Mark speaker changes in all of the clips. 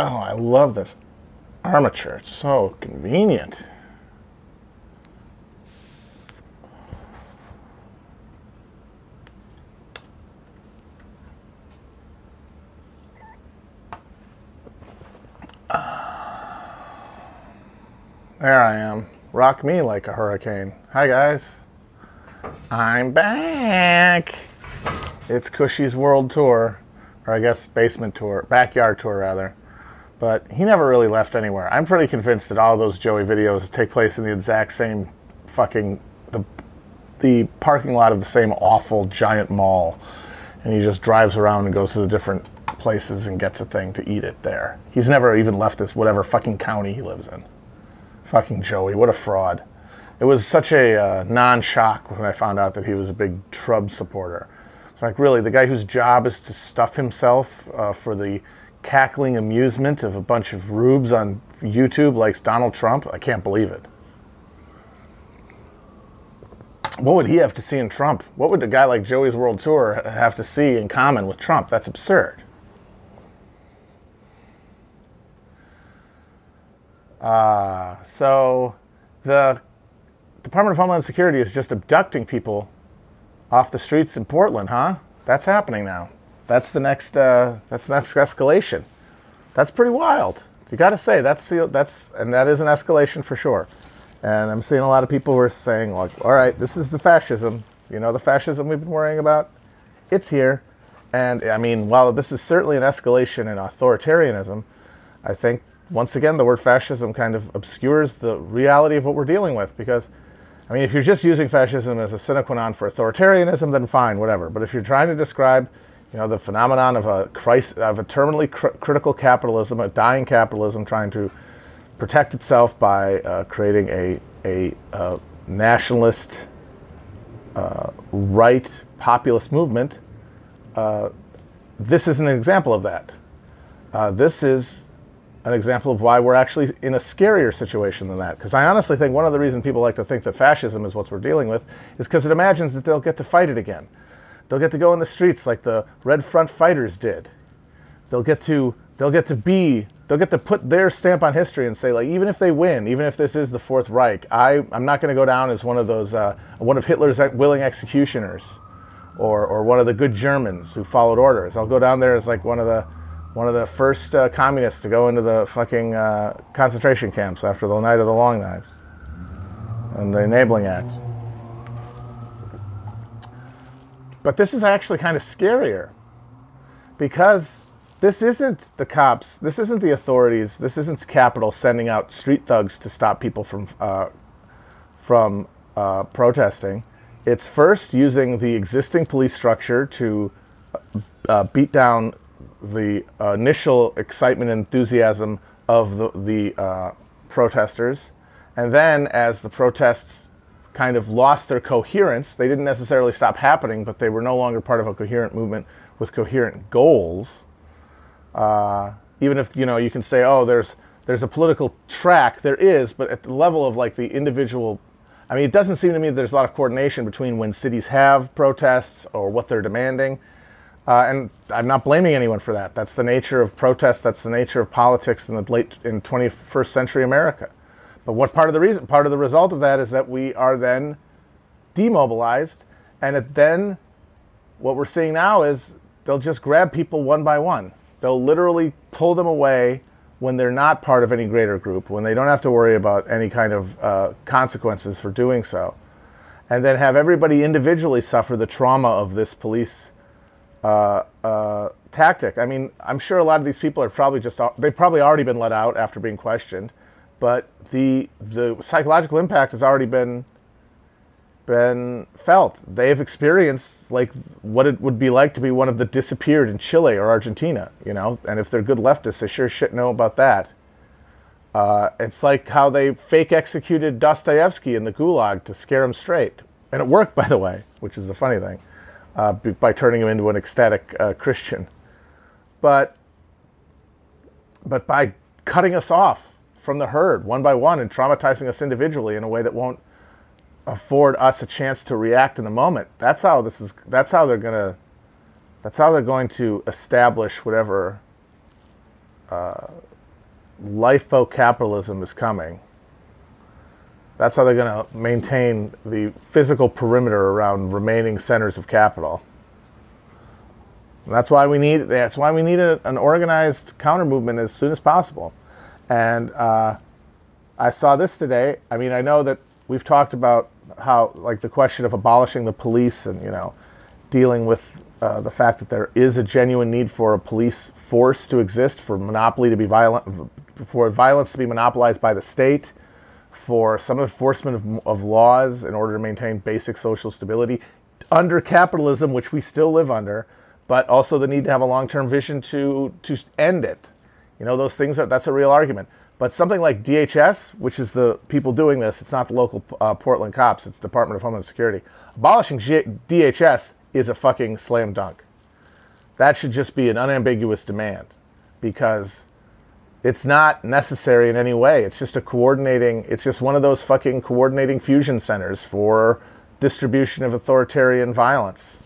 Speaker 1: Oh, I love this armature. It's so convenient. Ah. There I am. Rock me like a hurricane. Hi, guys. I'm back. It's Cushy's World Tour, or I guess basement tour, backyard tour rather. But he never really left anywhere. I'm pretty convinced that all those Joey videos take place in the exact same fucking the the parking lot of the same awful giant mall, and he just drives around and goes to the different places and gets a thing to eat it there. He's never even left this whatever fucking county he lives in. Fucking Joey, what a fraud. It was such a uh, non shock when I found out that he was a big Trump supporter. It's like, really, the guy whose job is to stuff himself uh, for the cackling amusement of a bunch of rubes on YouTube likes Donald Trump? I can't believe it. What would he have to see in Trump? What would a guy like Joey's World Tour have to see in common with Trump? That's absurd. Uh, so the Department of Homeland Security is just abducting people off the streets in Portland, huh? That's happening now. That's the next. Uh, that's the next escalation. That's pretty wild. You got to say that's that's and that is an escalation for sure. And I'm seeing a lot of people who are saying like, all right, this is the fascism. You know, the fascism we've been worrying about. It's here. And I mean, while this is certainly an escalation in authoritarianism, I think once again, the word fascism kind of obscures the reality of what we're dealing with because, I mean, if you're just using fascism as a sine qua non for authoritarianism, then fine, whatever. But if you're trying to describe, you know, the phenomenon of a crisis, of a terminally cr- critical capitalism, a dying capitalism trying to protect itself by uh, creating a, a uh, nationalist, uh, right populist movement, uh, this is an example of that. Uh, this is an example of why we're actually in a scarier situation than that. Because I honestly think one of the reasons people like to think that fascism is what we're dealing with is because it imagines that they'll get to fight it again. They'll get to go in the streets like the Red Front fighters did. They'll get to they'll get to be they'll get to put their stamp on history and say like even if they win, even if this is the Fourth Reich, I I'm not going to go down as one of those uh, one of Hitler's willing executioners, or or one of the good Germans who followed orders. I'll go down there as like one of the one of the first uh, communists to go into the fucking uh, concentration camps after the night of the long knives and the enabling act. But this is actually kind of scarier because this isn't the cops, this isn't the authorities, this isn't capital sending out street thugs to stop people from uh, from uh, protesting. It's first using the existing police structure to uh, beat down the initial excitement and enthusiasm of the, the uh, protesters. And then, as the protests kind of lost their coherence, they didn't necessarily stop happening, but they were no longer part of a coherent movement with coherent goals. Uh, even if you know you can say, oh, there's there's a political track, there is, but at the level of like the individual, I mean, it doesn't seem to me that there's a lot of coordination between when cities have protests or what they're demanding uh, and I'm not blaming anyone for that. That's the nature of protests. That's the nature of politics in the late in 21st century America. But what part of the reason, part of the result of that is that we are then demobilized, and it then what we're seeing now is they'll just grab people one by one. They'll literally pull them away when they're not part of any greater group, when they don't have to worry about any kind of uh, consequences for doing so, and then have everybody individually suffer the trauma of this police uh, uh, tactic. I mean, I'm sure a lot of these people are probably just they've probably already been let out after being questioned, but the the psychological impact has already been been felt. They've experienced like what it would be like to be one of the disappeared in Chile or Argentina, you know. And if they're good leftists, they sure shit know about that. Uh, it's like how they fake executed Dostoevsky in the Gulag to scare him straight, and it worked, by the way, which is the funny thing uh, by turning him into an ecstatic uh, Christian. But, but by cutting us off from the herd one by one and traumatizing us individually in a way that won't afford us a chance to react in the moment. That's how this is. That's how they're gonna. That's how they're going to establish whatever uh, lifeboat capitalism is coming. That's how they're going to maintain the physical perimeter around remaining centers of capital. And that's why we need that's why we need a, an organized counter movement as soon as possible. And uh, I saw this today. I mean, I know that we've talked about how like the question of abolishing the police and you know dealing with uh, the fact that there is a genuine need for a police force to exist, for monopoly to be violent, for violence to be monopolized by the state, for some enforcement of, of laws in order to maintain basic social stability under capitalism, which we still live under, but also the need to have a long-term vision to to end it. You know, those things are that's a real argument. But something like DHS, which is the people doing this, it's not the local uh, Portland cops, it's Department of Homeland Security. Abolishing G- DHS is a fucking slam dunk. That should just be an unambiguous demand because it's not necessary in any way. It's just a coordinating, it's just one of those fucking coordinating fusion centers for distribution of authoritarian violence,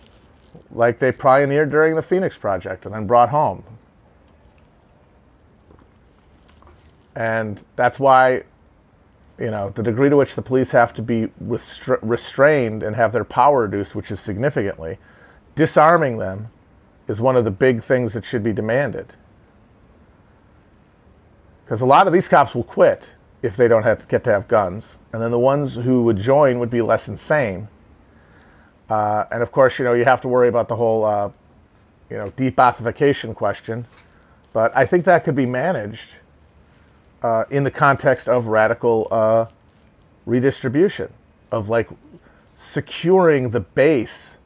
Speaker 1: like they pioneered during the Phoenix Project and then brought home. And that's why, you know, the degree to which the police have to be restra- restrained and have their power reduced, which is significantly, disarming them is one of the big things that should be demanded. Because a lot of these cops will quit if they don't have get to have guns, and then the ones who would join would be less insane. Uh, and of course, you know, you have to worry about the whole, uh, you know, debaathification question. But I think that could be managed uh, in the context of radical uh, redistribution, of like securing the base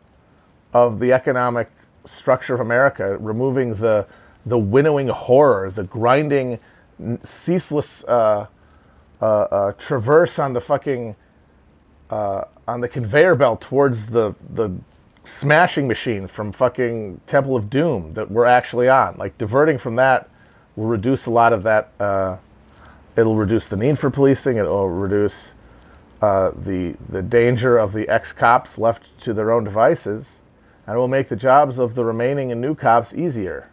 Speaker 1: of the economic structure of America, removing the the winnowing horror, the grinding, ceaseless uh, uh, uh, traverse on the fucking uh, on the conveyor belt towards the the smashing machine from fucking Temple of Doom that we're actually on. Like diverting from that will reduce a lot of that uh, it'll reduce the need for policing. It'll reduce uh, the the danger of the ex cops left to their own devices, and it will make the jobs of the remaining and new cops easier.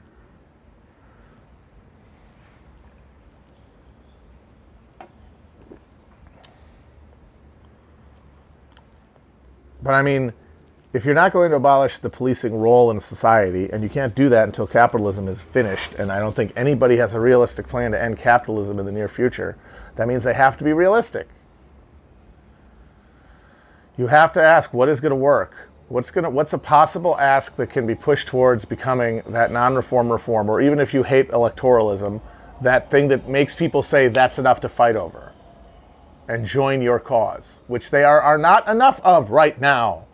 Speaker 1: But I mean, if you're not going to abolish the policing role in society, and you can't do that until capitalism is finished, and I don't think anybody has a realistic plan to end capitalism in the near future, that means they have to be realistic. You have to ask what is going to work. What's going to what's a possible ask that can be pushed towards becoming that non-reform reform, or even if you hate electoralism, that thing that makes people say that's enough to fight over and join your cause, which they are, are not enough of right now.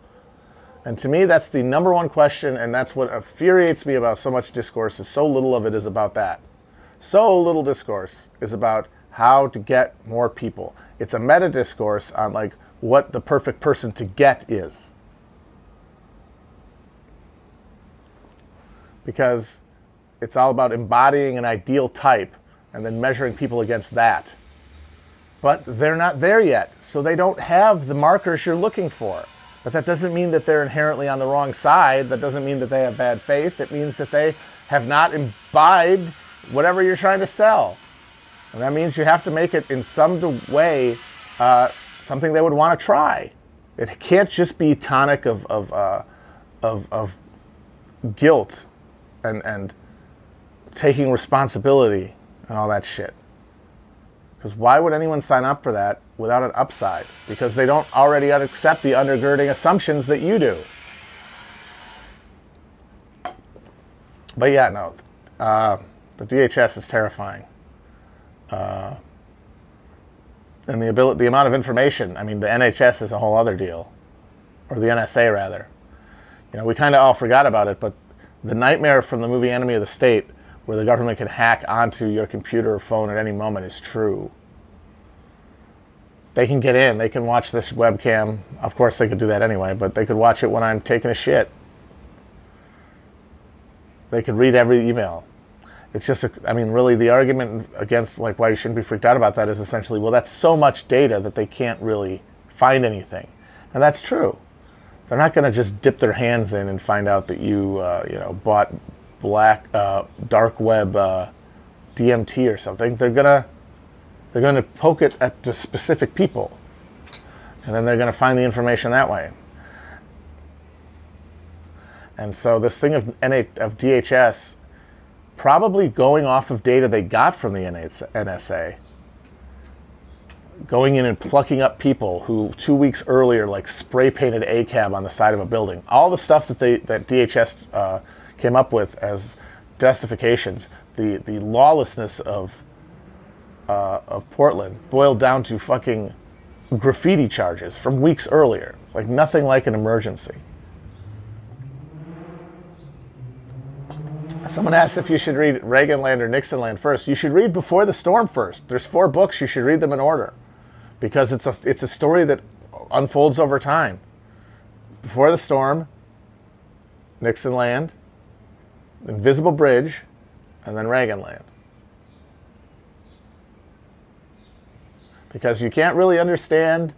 Speaker 1: And to me, that's the number one question, and that's what infuriates me about so much discourse. Is so little of it is about that. So little discourse is about how to get more people. It's a meta discourse on like what the perfect person to get is. Because it's all about embodying an ideal type and then measuring people against that. But they're not there yet, so they don't have the markers you're looking for. But that doesn't mean that they're inherently on the wrong side. That doesn't mean that they have bad faith. It means that they have not imbibed whatever you're trying to sell. And that means you have to make it in some way uh, something they would want to try. It can't just be tonic of, of, uh, of, of guilt and, and taking responsibility and all that shit. Because why would anyone sign up for that without an upside? Because they don't already accept the undergirding assumptions that you do. But yeah, no, uh, the DHS is terrifying. Uh, and the ability, the amount of information. I mean, the NHS is a whole other deal, or the NSA rather. You know, we kind of all forgot about it, but the nightmare from the movie Enemy of the State where the government can hack onto your computer or phone at any moment is true. They can get in, they can watch this webcam. Of course, they could do that anyway, but they could watch it when I'm taking a shit. They could read every email. It's just, a, I mean, really, the argument against like why you shouldn't be freaked out about that is essentially, well, that's so much data that they can't really find anything, and that's true. They're not going to just dip their hands in and find out that you, uh, you know, bought black uh, dark web uh, DMT or something, they're gonna they're gonna poke it at the specific people, and then they're gonna find the information that way. And so this thing of of DHS probably going off of data they got from the NSA, going in and plucking up people who two weeks earlier like spray painted ACAB on the side of a building. All the stuff that they that DHS uh, came up with as justifications, the the lawlessness of uh, of Portland boiled down to fucking graffiti charges from weeks earlier, like nothing like an emergency. Someone asked if you should read Reaganland or Nixonland first. You should read Before the Storm first. There's four books. You should read them in order because it's a, it's a story that unfolds over time. Before the Storm, Nixonland, Invisible Bridge, and then Reaganland. Because you can't really understand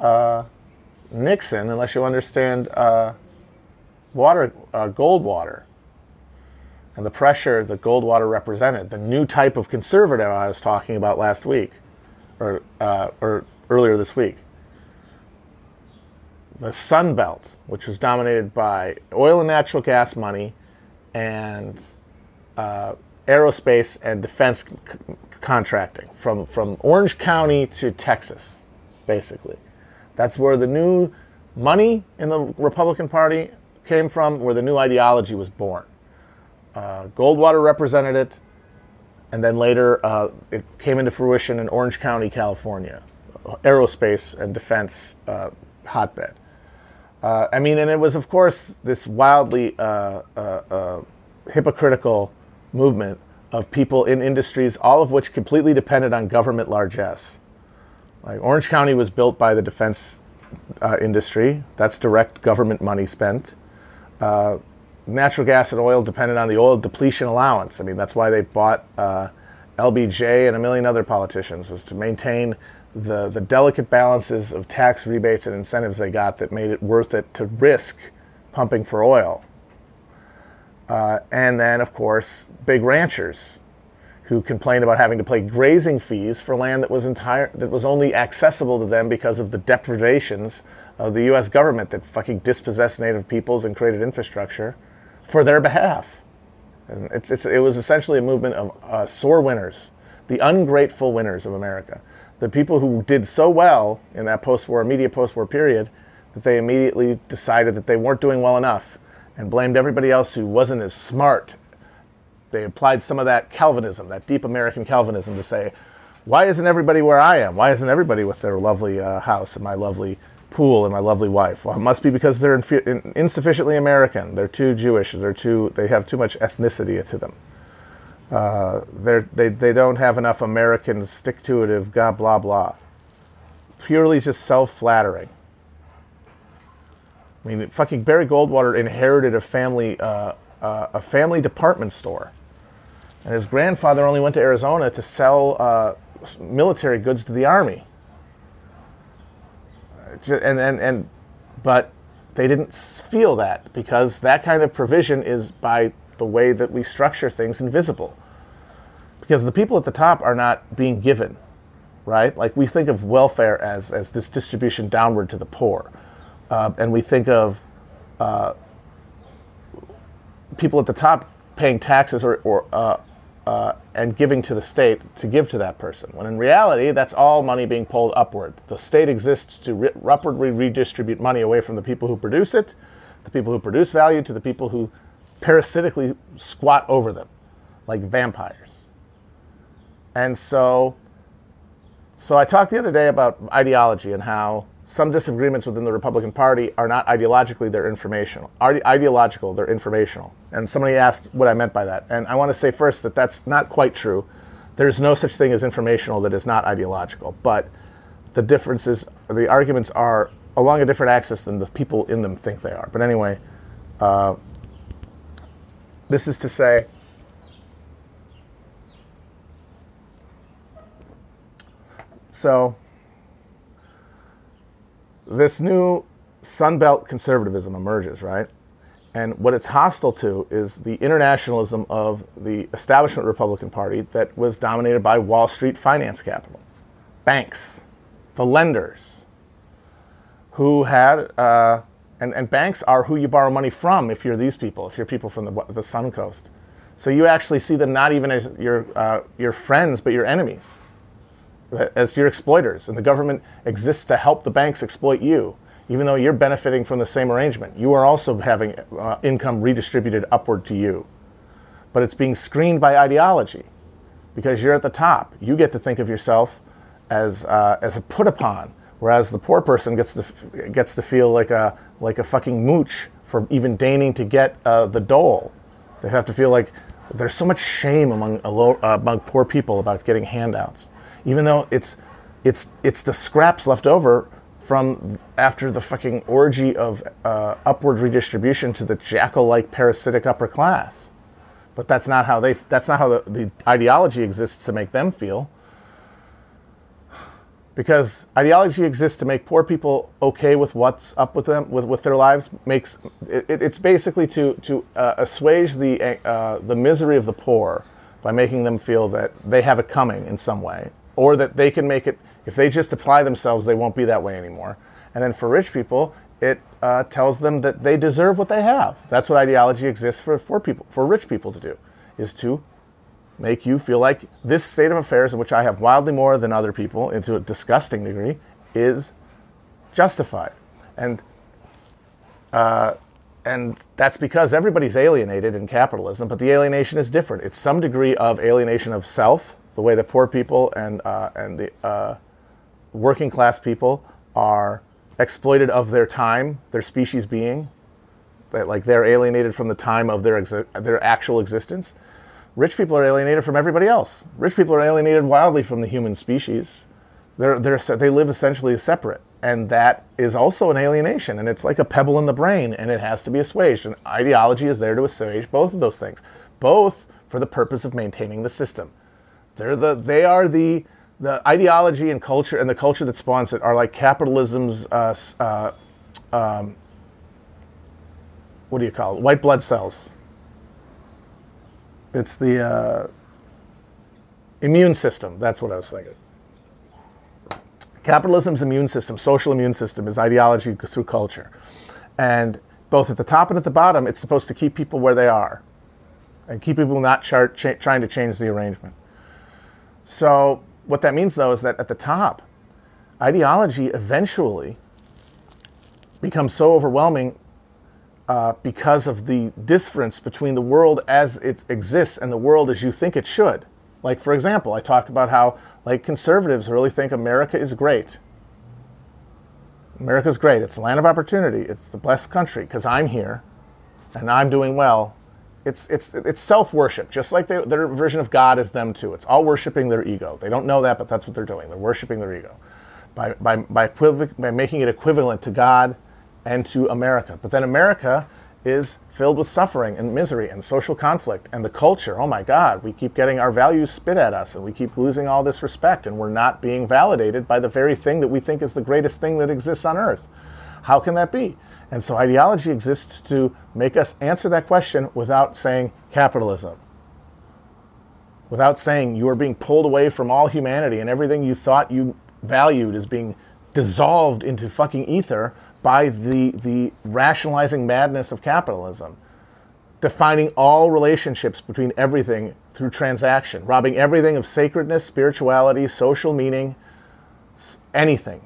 Speaker 1: uh, Nixon unless you understand uh, water, uh, Goldwater and the pressure that Goldwater represented, the new type of conservative I was talking about last week, or, uh, or earlier this week. The Sun Belt, which was dominated by oil and natural gas money and uh, aerospace and defense c- contracting from, from Orange County to Texas, basically. That's where the new money in the Republican Party came from, where the new ideology was born. Uh, Goldwater represented it, and then later uh, it came into fruition in Orange County, California, aerospace and defense uh, hotbed. Uh, I mean, and it was, of course, this wildly uh, uh, hypocritical movement of people in industries, all of which completely depended on government largesse. Like Orange County was built by the defense industry. That's direct government money spent natural gas and oil depended on the oil depletion allowance. I mean, that's why they bought uh, LBJ and a million other politicians was to maintain the the delicate balances of tax rebates and incentives they got that made it worth it to risk pumping for oil. Uh, and then, of course, big ranchers who complained about having to pay grazing fees for land that was entire that was only accessible to them because of the deprivations of the U.S. government that fucking dispossessed native peoples and created infrastructure for their behalf. And it's, it's, it was essentially a movement of uh, sore winners, the ungrateful winners of America. The people who did so well in that post war, immediate post war period, that they immediately decided that they weren't doing well enough and blamed everybody else who wasn't as smart. They applied some of that Calvinism, that deep American Calvinism, to say, why isn't everybody where I am? Why isn't everybody with their lovely uh, house and my lovely pool and my lovely wife. Well, it must be because they're inf- insufficiently American. They're too Jewish. They're too. They have too much ethnicity to them. Uh, they they don't have enough American stick to itive blah blah blah. Purely just self flattering. I mean, fucking Barry Goldwater inherited a family uh, uh, a family department store, and his grandfather only went to Arizona to sell uh, military goods to the army. And and and but they didn't feel that because that kind of provision is by the way that we structure things invisible. Because the people at the top are not being given right? Like we think of welfare as as this distribution downward to the poor uh, and we think of uh, people at the top paying taxes or, or uh, uh, and giving to the state to give to that person. When in reality, that's all money being pulled upward. The state exists to re- upwardly redistribute money away from the people who produce it, the people who produce value, to the people who parasitically squat over them, like vampires. And so, so I talked the other day about ideology and how some disagreements within the Republican Party are not ideologically, they're informational. ideological, they're informational. And somebody asked what I meant by that. And I want to say first that that's not quite true. There's no such thing as informational that is not ideological. But the differences, the arguments are along a different axis than the people in them think they are. But anyway, uh, this is to say, so this new Sunbelt conservatism emerges, right? And what it's hostile to is the internationalism of the establishment Republican Party that was dominated by Wall Street finance capital, banks, the lenders, who had, uh, and, and banks are who you borrow money from if you're these people, if you're people from the, the Sun Coast. So you actually see them not even as your, uh, your friends, but your enemies, as your exploiters. And the government exists to help the banks exploit you, even though you're benefiting from the same arrangement. You are also having uh, income redistributed upward to you. But it's being screened by ideology because you're at the top. You get to think of yourself as, uh, as a put upon, whereas the poor person gets to, gets to feel like a, like a fucking mooch for even deigning to get uh, the dole. They have to feel like there's so much shame among, uh, among poor people about getting handouts, even though it's, it's, it's the scraps left over from after the fucking orgy of uh, upward redistribution to the jackal-like parasitic upper class. But that's not how they. That's not how the, the ideology exists to make them feel because ideology exists to make poor people okay with what's up with them with, with their lives makes it, it's basically to to uh, assuage the uh, the misery of the poor by making them feel that they have it coming in some way or that they can make it if they just apply themselves they won't be that way anymore and then for rich people it uh, tells them that they deserve what they have that's what ideology exists for for people for rich people to do is to make you feel like this state of affairs, in which I have wildly more than other people, into a disgusting degree, is justified. And uh, and that's because everybody's alienated in capitalism, but the alienation is different. It's some degree of alienation of self, the way that poor people and uh, and the uh, working class people are exploited of their time, their species being, that like they're alienated from the time of their exi- their actual existence Rich people are alienated from everybody else. Rich people are alienated wildly from the human species. They're, they're, they live essentially separate. And that is also an alienation. And it's like a pebble in the brain, and it has to be assuaged. And ideology is there to assuage both of those things, both for the purpose of maintaining the system. They're the, they are the, the ideology and culture, and the culture that spawns it are like capitalism's, uh, uh, um, what do you call it? White blood cells it's the uh, immune system. That's what I was thinking. Capitalism's immune system, social immune system, is ideology through culture. And both at the top and at the bottom, it's supposed to keep people where they are and keep people not chart, cha- trying to change the arrangement. So, what that means, though, is that at the top, ideology eventually becomes so overwhelming uh, because of the difference between the world as it exists and the world as you think it should. Like, for example, I talk about how, like, conservatives really think America is great. America's great. It's the land of opportunity. It's the blessed country because I'm here and I'm doing well. It's, it's, it's self worship, just like they, their version of God is them too. It's all worshiping their ego. They don't know that, but that's what they're doing. They're worshiping their ego by, by, by, by making it equivalent to God and to America. But then America is filled with suffering and misery and social conflict and the culture. Oh my God, we keep getting our values spit at us and we keep losing all this respect and we're not being validated by the very thing that we think is the greatest thing that exists on earth. How can that be? And so ideology exists to make us answer that question without saying capitalism. Without saying you are being pulled away from all humanity and everything you thought you valued is being dissolved into fucking ether by the, the rationalizing madness of capitalism, defining all relationships between everything through transaction, robbing everything of sacredness, spirituality, social meaning, anything.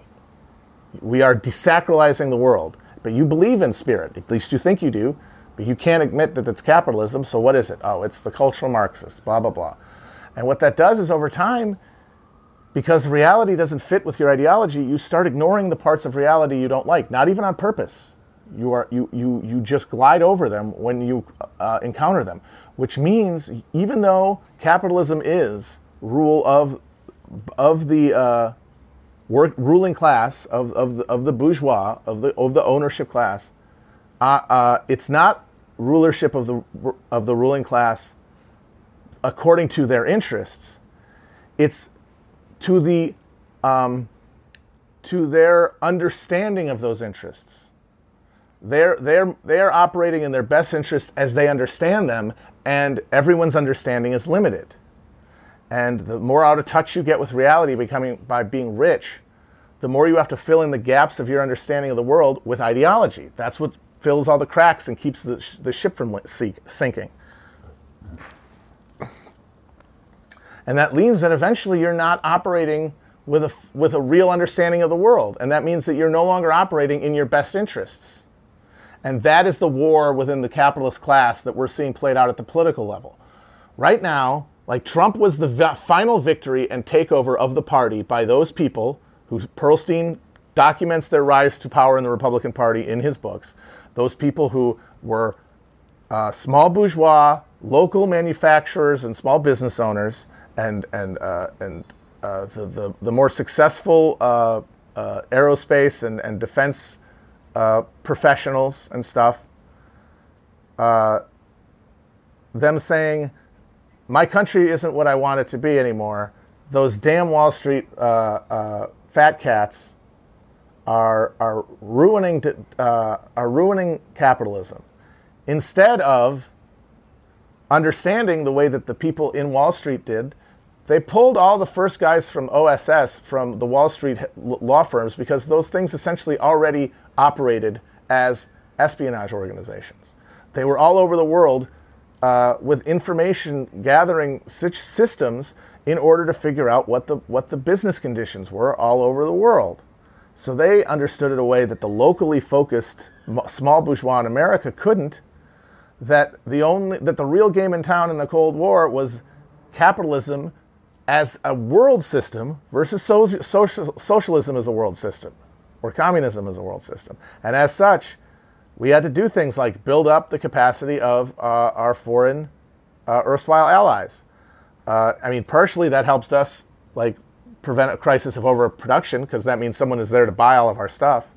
Speaker 1: We are desacralizing the world. But you believe in spirit, at least you think you do, but you can't admit that it's capitalism, so what is it? Oh, it's the cultural Marxists, blah, blah, blah. And what that does is over time, because reality doesn't fit with your ideology, you start ignoring the parts of reality you don't like, not even on purpose. You, are, you, you, you just glide over them when you uh, encounter them, which means even though capitalism is rule of, of the uh, work, ruling class, of, of, the, of the bourgeois, of the, of the ownership class, uh, uh it's not rulership of the, of the ruling class according to their interests. It's to the um, to their understanding of those interests. they're they're they're operating in their best interest as they understand them, and everyone's understanding is limited. And the more out of touch you get with reality, becoming by being rich, the more you have to fill in the gaps of your understanding of the world with ideology. That's what fills all the cracks and keeps the, the ship from sinking. And that means that eventually you're not operating with a, with a real understanding of the world. And that means that you're no longer operating in your best interests. And that is the war within the capitalist class that we're seeing played out at the political level. Right now, like Trump was the v- final victory and takeover of the party by those people who Perlstein documents their rise to power in the Republican Party in his books. Those people who were uh, small bourgeois, local manufacturers, and small business owners, and and uh, and uh, the, the, the more successful uh, uh, aerospace and and defense uh, professionals and stuff. them saying, "My country isn't what I want it to be anymore." Those damn Wall Street fat cats are are ruining uh, are ruining capitalism instead of understanding the way that the people in Wall Street did. They pulled all the first guys from OSS from the Wall Street law firms because those things essentially already operated as espionage organizations. They were all over the world uh, with information gathering systems in order to figure out what the what the business conditions were all over the world. So they understood it a way that the locally focused small bourgeois in America couldn't. That the only that the real game in town in the Cold War was capitalism as a world system versus social, socialism as a world system, or communism as a world system. And as such, we had to do things like build up the capacity of uh, our foreign uh, erstwhile allies. Uh, I mean, partially that helps us like prevent a crisis of overproduction because that means someone is there to buy all of our stuff.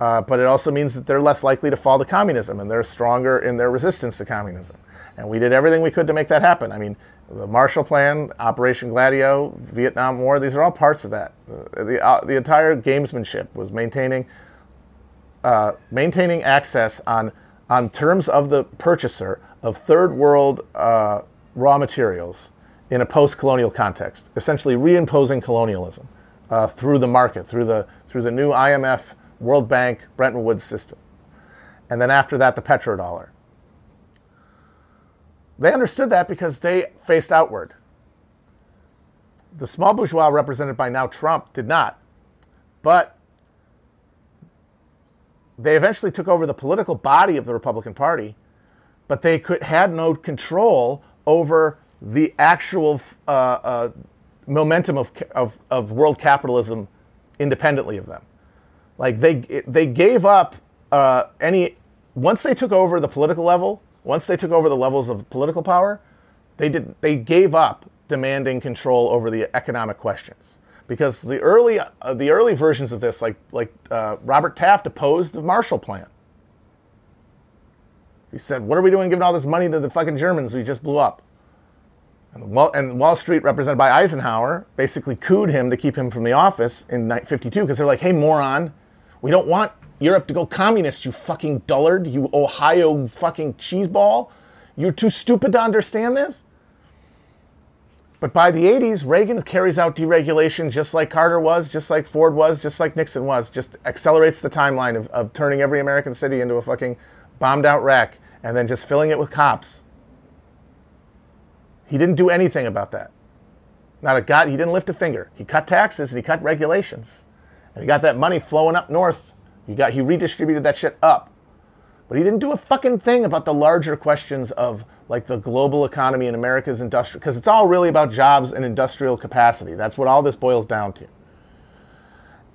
Speaker 1: Uh, but it also means that they're less likely to fall to communism and they're stronger in their resistance to communism. And we did everything we could to make that happen. I mean, the Marshall Plan, Operation Gladio, Vietnam War, these are all parts of that. Uh, the, uh, the entire gamesmanship was maintaining, uh, maintaining access on, on terms of the purchaser of third world uh, raw materials in a post-colonial context, essentially reimposing colonialism uh, through the market, through the through the new IMF, World Bank, Bretton Woods system, and then after that, the petrodollar. They understood that because they faced outward. The small bourgeois, represented by now Trump, did not, but they eventually took over the political body of the Republican Party, but they could, had no control over the actual uh, uh, momentum of, of, of world capitalism independently of them. Like they, they gave up uh, any, once they took over the political level, once they took over the levels of political power, they, did, they gave up demanding control over the economic questions. Because the early, uh, the early versions of this, like, like uh, Robert Taft opposed the Marshall Plan. He said, What are we doing giving all this money to the fucking Germans we just blew up? And Wall, and Wall Street, represented by Eisenhower, basically cooed him to keep him from the office in 52 because they're like, hey, moron, we don't want Europe to go communist, you fucking dullard, you Ohio fucking cheeseball. You're too stupid to understand this? But by the 80s, Reagan carries out deregulation just like Carter was, just like Ford was, just like Nixon was, just accelerates the timeline of, of turning every American city into a fucking bombed out wreck and then just filling it with cops he didn't do anything about that. Not a god, he didn't lift a finger. He cut taxes and he cut regulations. And he got that money flowing up north. He got he redistributed that shit up. But he didn't do a fucking thing about the larger questions of like the global economy and America's industrial because it's all really about jobs and industrial capacity. That's what all this boils down to.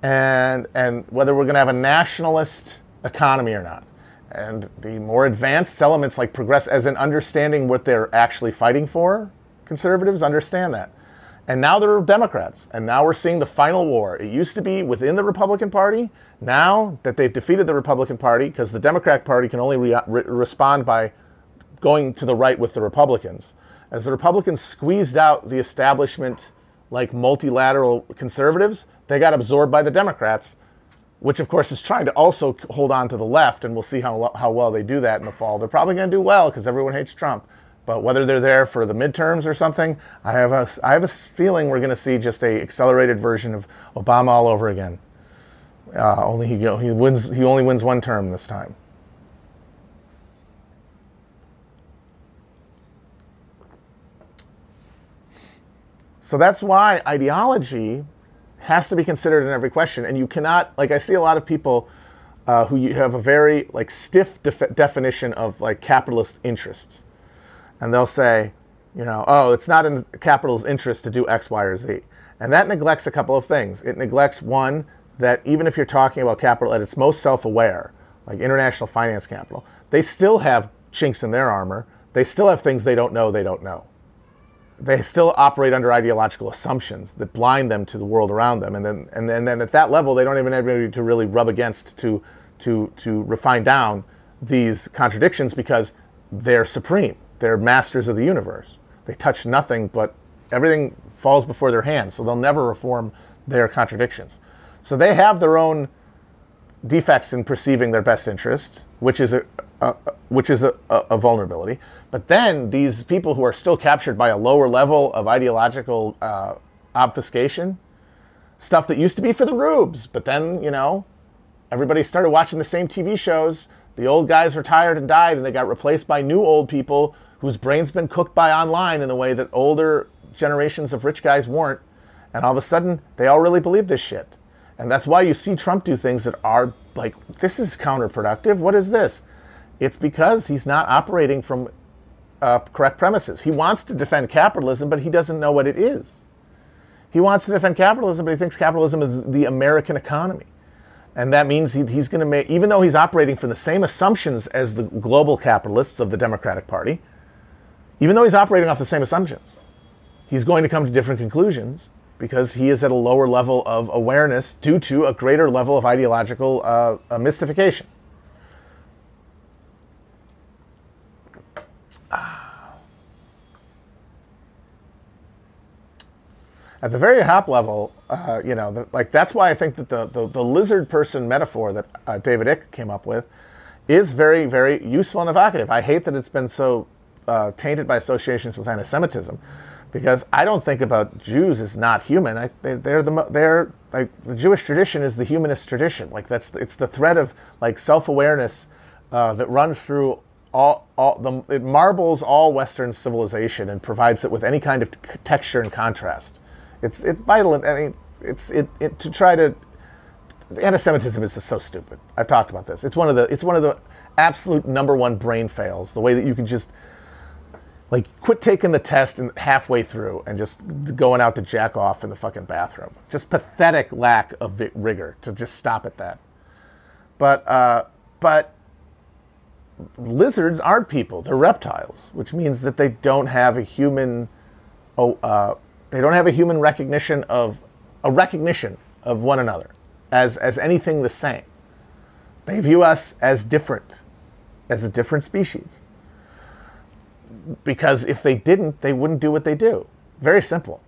Speaker 1: And and whether we're going to have a nationalist economy or not. And the more advanced elements like progress as in understanding what they're actually fighting for, conservatives understand that. And now there are Democrats. And now we're seeing the final war. It used to be within the Republican Party. Now that they've defeated the Republican Party, because the Democratic Party can only re- re- respond by going to the right with the Republicans. As the Republicans squeezed out the establishment, like multilateral conservatives, they got absorbed by the Democrats which of course is trying to also hold on to the left, and we'll see how, how well they do that in the fall. They're probably going to do well because everyone hates Trump. But whether they're there for the midterms or something, I have a, I have a feeling we're going to see just a accelerated version of Obama all over again. Uh, only he, he wins. He only wins one term this time. So that's why ideology has to be considered in every question. And you cannot, like, I see a lot of people uh, who have a very like stiff def- definition of like capitalist interests, and they'll say, you know, oh, it's not in capital's interest to do X, Y, or Z, and that neglects a couple of things. It neglects one that even if you're talking about capital at its most self-aware, like international finance capital, they still have chinks in their armor. They still have things they don't know they don't know they still operate under ideological assumptions that blind them to the world around them. And then, and then, and then at that level, they don't even have anybody to really rub against to, to, to refine down these contradictions because they're supreme. They're masters of the universe. They touch nothing but everything falls before their hands. So they'll never reform their contradictions. So they have their own defects in perceiving their best interest, which is a, a which is a, a, vulnerability. But then these people who are still captured by a lower level of ideological uh, obfuscation, stuff that used to be for the rubes, but then, you know, everybody started watching the same TV shows. The old guys retired and died, and they got replaced by new old people whose brains been cooked by online in the way that older generations of rich guys weren't. And all of a sudden, they all really believe this shit. And that's why you see Trump do things that are like, this is counterproductive. What is this? It's because he's not operating from uh, correct premises. He wants to defend capitalism, but he doesn't know what it is. He wants to defend capitalism, but he thinks capitalism is the American economy. And that means he, he's going to make, even though he's operating from the same assumptions as the global capitalists of the Democratic Party, even though he's operating off the same assumptions, he's going to come to different conclusions because he is at a lower level of awareness due to a greater level of ideological uh, mystification. at the very top level, uh, you know, the, like that's why I think that the, the, the lizard person metaphor that uh, David Icke came up with is very, very useful and evocative. I hate that it's been so uh, tainted by associations with anti-Semitism, because I don't think about Jews as not human. I, they, they're the they're like the Jewish tradition is the humanist tradition. Like that's it's the thread of like self-awareness uh, that runs through all, all the, it marbles all Western civilization and provides it with any kind of t- texture and contrast. It's it's vital. I mean, it's it, it to try to. Anti-Semitism is just so stupid. I've talked about this. It's one of the it's one of the absolute number one brain fails. The way that you can just like quit taking the test and halfway through and just going out to jack off in the fucking bathroom. Just pathetic lack of rigor to just stop at that. But uh, but lizards aren't people; they're reptiles, which means that they don't have a human. Oh, uh, they don't have a human recognition of a recognition of one another as, as anything the same. They view us as different, as a different species. Because if they didn't, they wouldn't do what they do. Very simple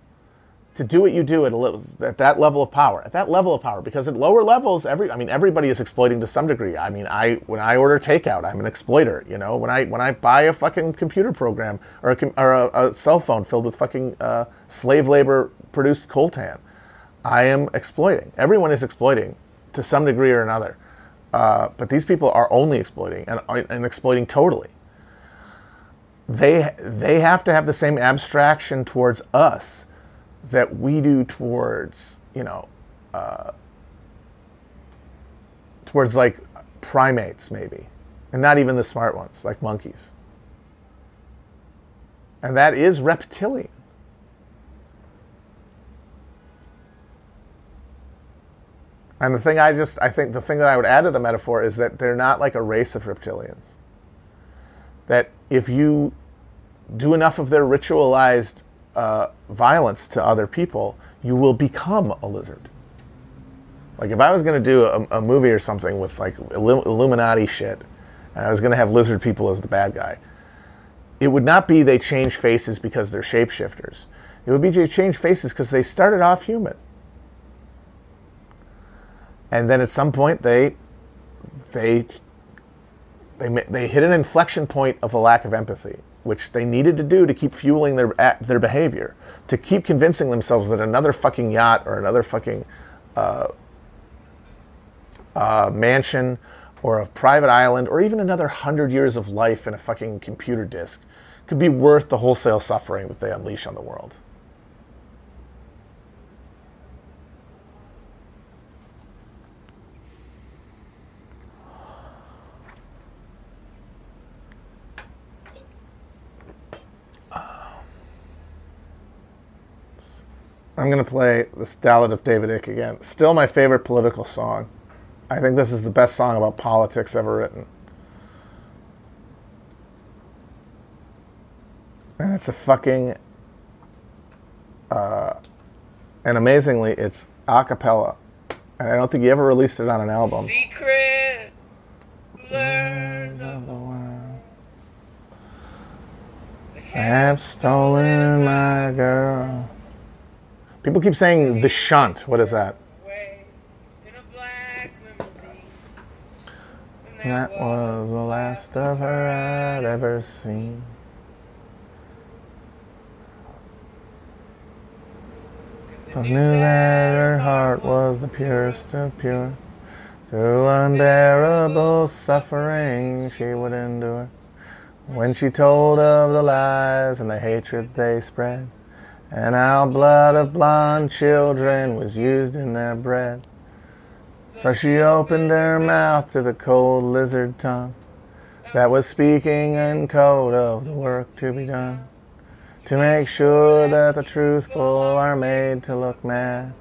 Speaker 1: to do what you do at, at that level of power, at that level of power, because at lower levels, every I mean everybody is exploiting to some degree. I mean, I when I order takeout, I'm an exploiter. You know, when I when I buy a fucking computer program or a, or a, a cell phone filled with fucking uh, slave labor produced coltan, I am exploiting. Everyone is exploiting to some degree or another, uh, but these people are only exploiting and, and exploiting totally. They they have to have the same abstraction towards us that we do towards, you know, uh, towards like primates, maybe, and not even the smart ones, like monkeys. And that is reptilian. And the thing I just, I think the thing that I would add to the metaphor is that they're not like a race of reptilians. That if you do enough of their ritualized uh, violence to other people, you will become a lizard. Like if I was going to do a, a, movie or something with like Illuminati shit, and I was going to have lizard people as the bad guy, it would not be they change faces because they're shapeshifters. It would be they change faces because they started off human. and then at some point they they they they hit an inflection point of a lack of empathy, which they needed to do to keep fueling their their behavior, to keep convincing themselves that another fucking yacht or another fucking uh, uh, mansion or a private island or even another hundred years of life in a fucking computer disk could be worth the wholesale suffering that they unleash on the world. I'm going to play this Ballad of David Icke again. Still my favorite political song. I think this is the best song about politics ever written. And it's a fucking. Uh, and amazingly, it's a cappella. And I don't think he ever released it on an album. Secret of the world have stolen my girl. People keep saying the shunt. What is that? That was the last of her I'd ever seen. I knew that her heart was the purest of pure. Through unbearable suffering she would endure. When she told of the lies and the hatred they spread, and our blood of blonde children was used in their bread. So she opened her mouth to the cold lizard tongue that was speaking in code of the work to be done. To make sure that the truthful are made to look mad,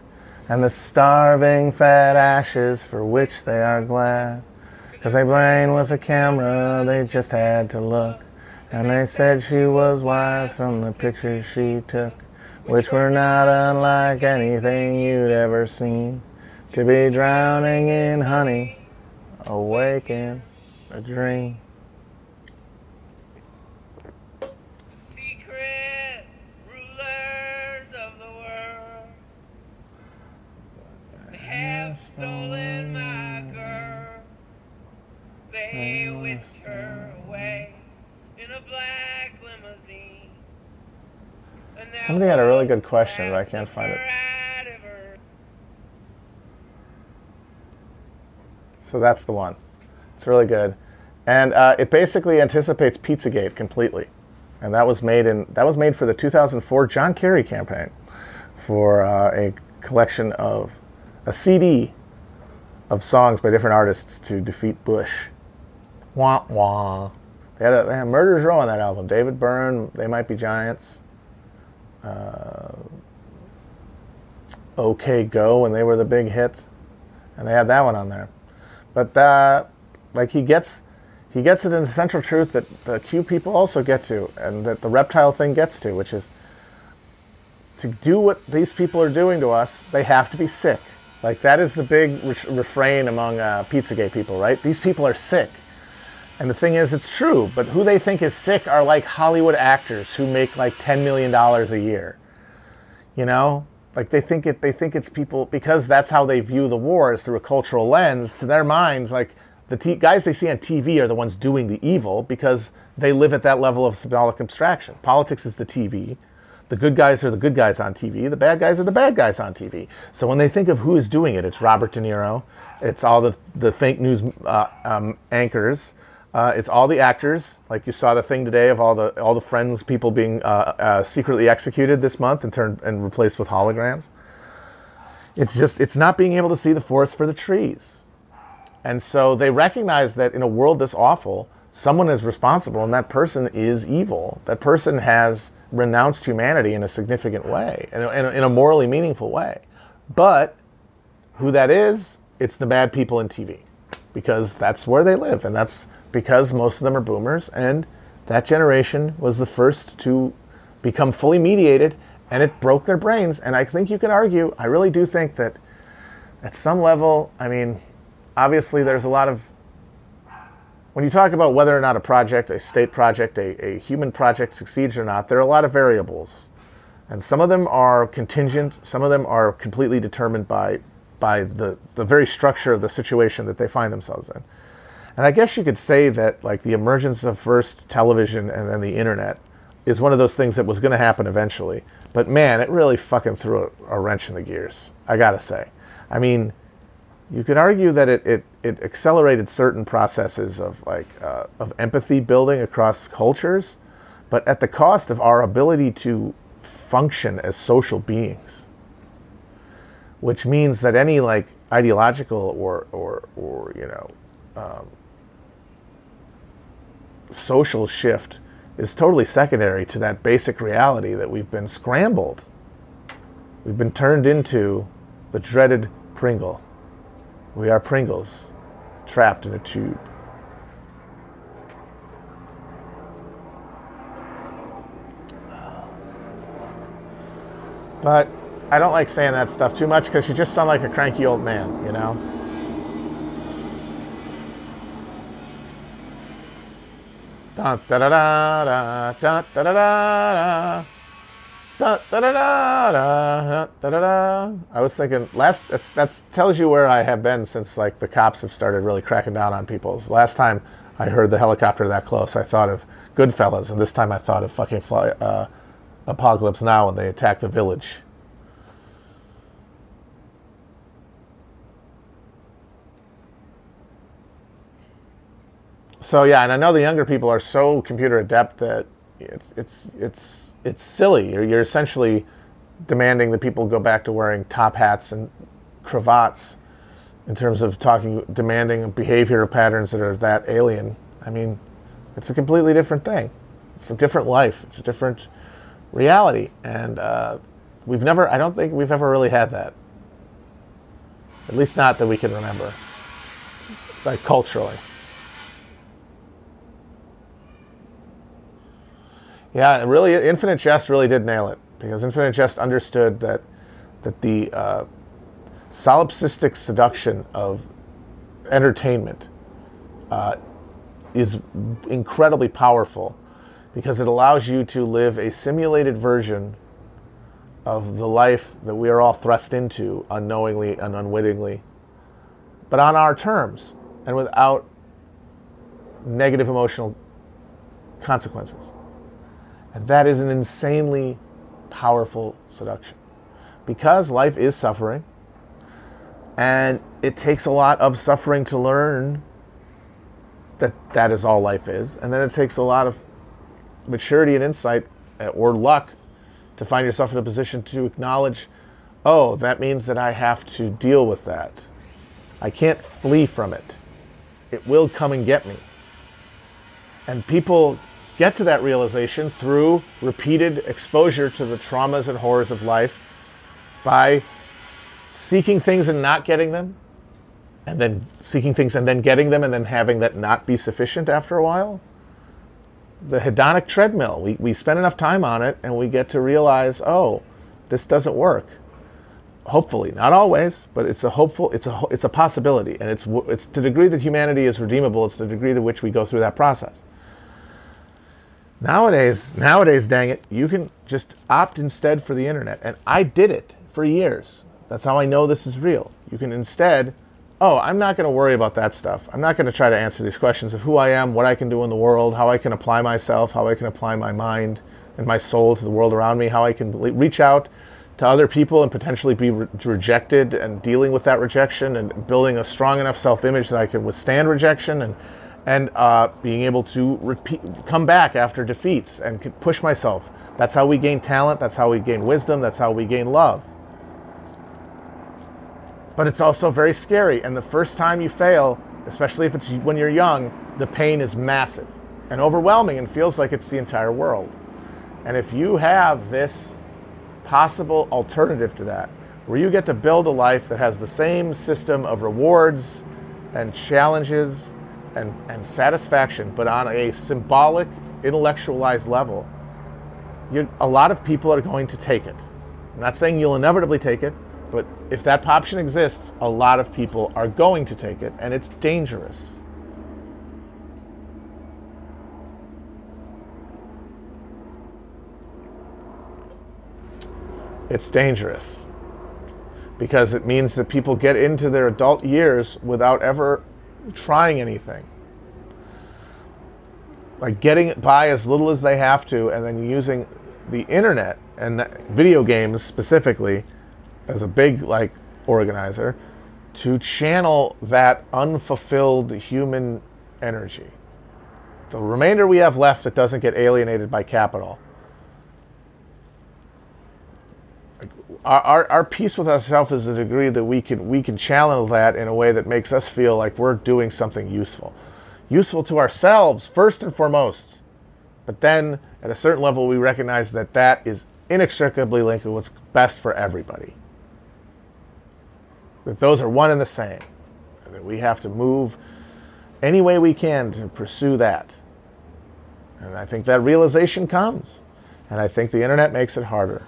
Speaker 1: and the starving fat ashes for which they are glad. Cause their brain was a camera, they just had to look. And they said she was wise from the pictures she took which were not unlike anything you'd ever seen. To be drowning in honey, awake in a dream. Really good question, but I can't find it. So that's the one. It's really good, and uh, it basically anticipates Pizzagate completely, and that was made in that was made for the 2004 John Kerry campaign for uh, a collection of a CD of songs by different artists to defeat Bush. Wah wah. They had, a, they had Murderers Row on that album. David Byrne, They Might Be Giants uh, OK Go when they were the big hits, and they had that one on there. But that, like he gets, he gets it in the central truth that the Q people also get to, and that the reptile thing gets to, which is to do what these people are doing to us, they have to be sick. Like that is the big re- refrain among uh, Pizzagate people, right? These people are sick. And the thing is, it's true, but who they think is sick are like Hollywood actors who make like $10 million a year. You know? Like they think it they think it's people because that's how they view the war is through a cultural lens. To their minds, like the t- guys they see on TV are the ones doing the evil because they live at that level of symbolic abstraction. Politics is the TV. The good guys are the good guys on TV. The bad guys are the bad guys on TV. So when they think of who is doing it, it's Robert De Niro. It's all the the fake news uh, um, anchors. Uh, it's all the actors, like you saw the thing today of all the all the Friends people being uh, uh, secretly executed this month and turned and replaced with holograms. It's just it's not being able to see the forest for the trees, and so they recognize that in a world this awful, someone is responsible, and that person is evil. That person has renounced humanity in a significant way, in in a morally meaningful way. But who that is, it's the bad people in TV, because that's where they live, and that's because most of them are boomers, and that generation was the first to become fully mediated, and it broke their brains. And I think you can argue, I really do think that at some level, I mean, obviously there's a lot of when you talk about whether or not a project, a state project, a, a human project succeeds or not, there are a lot of variables. And some of them are contingent, some of them are completely determined by by the, the very structure of the situation that they find themselves in. And I guess you could say that like the emergence of first television and then the internet is one of those things that was going to happen eventually. But man, it really fucking threw a, a wrench in the gears. I gotta say. I mean, you could argue that it, it, it accelerated certain processes of like uh, of empathy building across cultures, but at the cost of our ability to function as social beings. Which means that any like ideological or or or you know um, social shift is totally secondary to that basic reality that we've been scrambled. We've been turned into the dreaded Pringle. We are Pringles, trapped in a tube. But I don't like saying that stuff too much because you just sound like a cranky old man, you know? Da da da da da da da da da da da da da da da da. I was thinking last that's that's tells you where I have been since like the cops have started really cracking down on people. Last time I heard the helicopter that close, I thought of Goodfellas, and this time I thought of fucking fly, uh, Apocalypse Now when they attack the village. So yeah, and I know the younger people are so computer adept that it's it's it's it's silly. You're, you're essentially demanding that people go back to wearing top hats and cravats in terms of talking, demanding behavioral patterns that are that alien. I mean, it's a completely different thing. It's a different life. It's a different reality, and uh, we've never. I don't think we've ever really had that. At least not that we can remember, like culturally. Yeah, really, Infinite Jest really did nail it because Infinite Jest understood that that the uh, solipsistic seduction of entertainment uh, is incredibly powerful because it allows you to live a simulated version of the life that we are all thrust into unknowingly and unwittingly, but on our terms and without negative emotional consequences. And that is an insanely powerful seduction because life is suffering and it takes a lot of suffering to learn that that is all life is. And then it takes a lot of maturity and insight uh, or luck to find yourself in a position to acknowledge, oh, that means that I have to deal with that. I can't flee from it. It will come and get me. And people get to that realization through repeated exposure to the traumas and horrors of life by seeking things and not getting them, and then seeking things and then getting them, and then having that not be sufficient after a while. The hedonic treadmill, we, we spend enough time on it and we get to realize, oh, this doesn't work. Hopefully, not always, but it's a hopeful, it's a, it's a possibility. And it's, it's the degree that humanity is redeemable, it's the degree to which we go through that process. Nowadays, nowadays, dang it, you can just opt instead for the internet. And I did it for years. That's how I know this is real. You can instead, oh, I'm not going to worry about that stuff. I'm not going to try to answer these questions of who I am, what I can do in the world, how I can apply myself, how I can apply my mind and my soul to the world around me, how I can reach out to other people and potentially be re- rejected and dealing with that rejection and building a strong enough self image that I can withstand rejection and and uh, being able to repeat, come back after defeats and push myself. That's how we gain talent. That's how we gain wisdom. That's how we gain love. But it's also very scary. And the first time you fail, especially if it's when you're young, the pain is massive and overwhelming and feels like it's the entire world. And if you have this possible alternative to that, where you get to build a life that has the same system of rewards and challenges and, and satisfaction, but on a symbolic, intellectualized level, a lot of people are going to take it. I'm not saying you'll inevitably take it, but if that option exists, a lot of people are going to take it, and it's dangerous. It's dangerous because it means that people get into their adult years without ever trying anything. Like getting by as little as they have to and then using the internet and video games specifically as a big like organizer to channel that unfulfilled human energy. The remainder we have left that doesn't get alienated by capital. Our, our, peace with ourselves is the degree that we can we can channel that in a way that makes us feel like we're doing something useful. Useful to ourselves first and foremost. But then at a certain level we recognize that that is inextricably linked with what's best for everybody that those are one and the same. And that we have to move any way we can to pursue that. And I think that realization comes. And I think the internet makes it harder.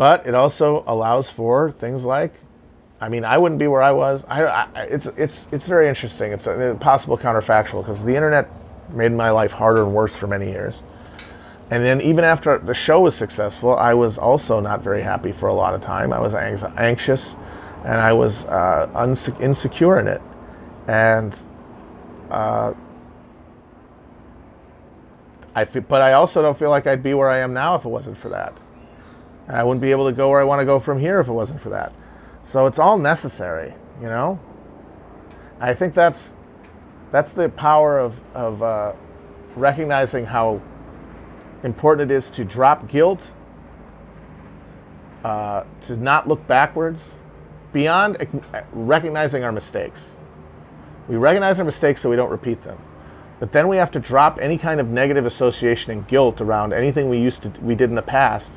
Speaker 1: But it also allows for things like, I mean, I wouldn't be where I was. I, I, it's, it's, it's very interesting. It's a, possible counterfactual because the internet made my life harder and worse for many years. And then even after the show was successful, I was also not very happy for a lot of time. I was anxious, and I was uh, insecure in it, and uh, I f- but I also don't feel like I'd be where I am now if it wasn't for that. I wouldn't be able to go where I want to go from here if it wasn't for that. So it's all necessary, you know. I think that's that's the power of of uh, recognizing how important it is to drop guilt, uh, to not look backwards, beyond recognizing our mistakes. We recognize our mistakes so we don't repeat them. But then we have to drop any kind of negative association and guilt around anything we used to we did in the past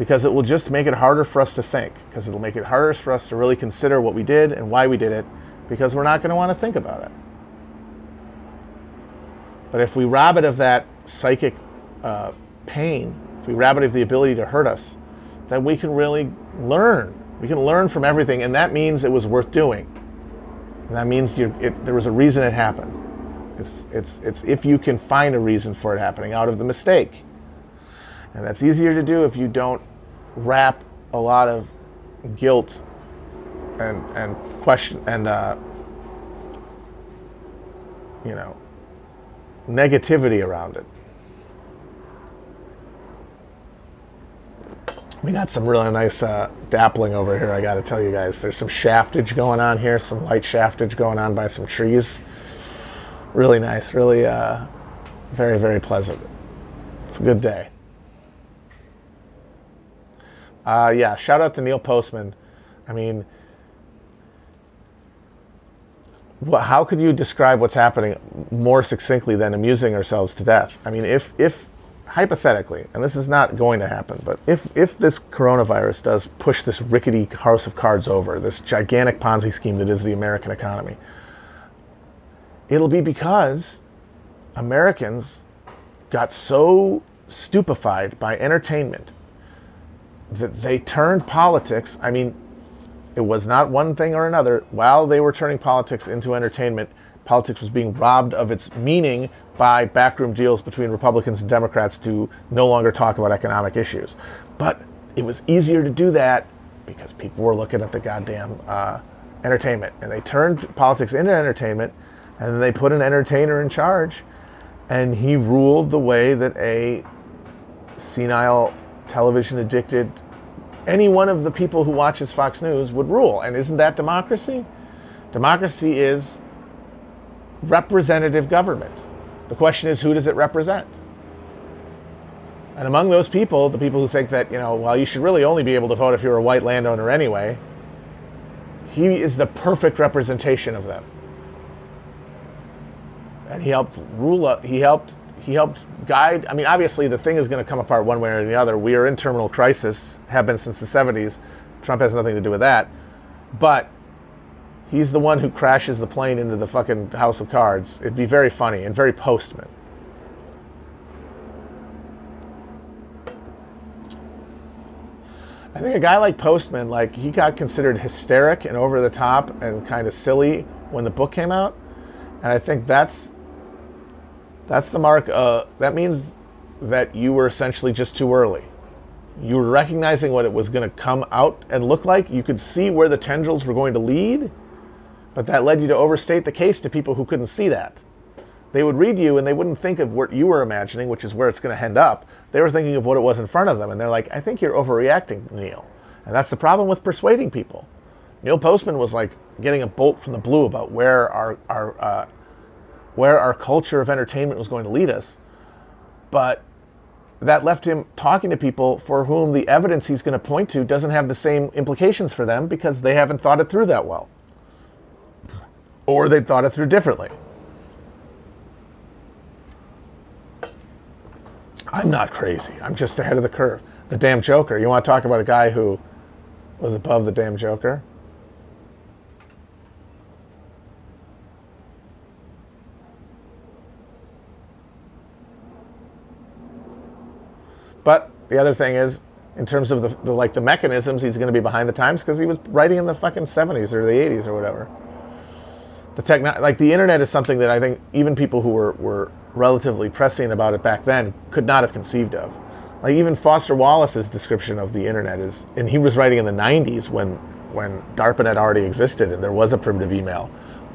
Speaker 1: because it will just make it harder for us to think because it'll make it harder for us to really consider what we did and why we did it because we're not going to want to think about it. But if we rob it of that psychic uh, pain, if we rob it of the ability to hurt us, then we can really learn. We can learn from everything, and that means it was worth doing. And that means it, there was a reason it happened. It's, it's, it's if you can find a reason for it happening out of the mistake. And that's easier to do if you don't wrap a lot of guilt and, and question and, uh, you know, negativity around it. We got some really nice uh, dappling over here, I got to tell you guys. There's some shaftage going on here, some light shaftage going on by some trees. Really nice, really uh, very, very pleasant. It's a good day. Uh, yeah, shout out to Neil Postman. I mean, how could you describe what's happening more succinctly than amusing ourselves to death? I mean, if if hypothetically, and this is not going to happen, but if, if this coronavirus does push this rickety house of cards over, this gigantic Ponzi scheme that is the American economy, it'll be because Americans got so stupefied by entertainment that they turned politics. I mean, it was not one thing or another. While they were turning politics into entertainment, politics was being robbed of its meaning by backroom deals between Republicans and Democrats to no longer talk about economic issues. But it was easier to do that because people were looking at the goddamn uh, entertainment. And they turned politics into entertainment, and then they put an entertainer in charge, and he ruled the way that a senile, television addicted, any one of the people who watches Fox News would rule. And isn't that democracy? Democracy is representative government. The question is, who does it represent? And among those people, the people who think that, you know, well, you should really only be able to vote if you're a white landowner anyway, he is the perfect representation of them. And he helped rule up, he helped he helped guide. I mean, obviously, the thing is going to come apart one way or the other. We are in terminal crisis, have been since the 70s. Trump has nothing to do with that. But He's the one who crashes the plane into the fucking house of cards. It'd be very funny and very postman. I think a guy like Postman, like he got considered hysteric and over the top and kind of silly when the book came out, and I think that's that's the mark. Uh, that means that you were essentially just too early. You were recognizing what it was going to come out and look like. You could see where the tendrils were going to lead, but that led you to overstate the case to people who couldn't see that. They would read you and they wouldn't think of what you were imagining, which is where it's going to end up. They were thinking of what it was in front of them, and they're like, I think you're overreacting, Neil. And that's the problem with persuading people. Neil Postman was like getting a bolt from the blue about where our, our uh, where our culture of entertainment was going to lead us. But that left him talking to people for whom the evidence he's going to point to doesn't have the same implications for them because they haven't thought it through that well. Or they thought it through differently. I'm not crazy. I'm just ahead of the curve. The damn Joker. You want to talk about a guy who was above the damn Joker? But the other thing is, in terms of the, the like the mechanisms, he's going to be behind the times because he was writing in the fucking 70s or the 80s or whatever. The techno- like the internet is something that I think even people who were, were relatively prescient about it back then could not have conceived of. Like even Foster Wallace's description of the internet is, and he was writing in the 90s when when DARPANET already existed and there was a primitive email,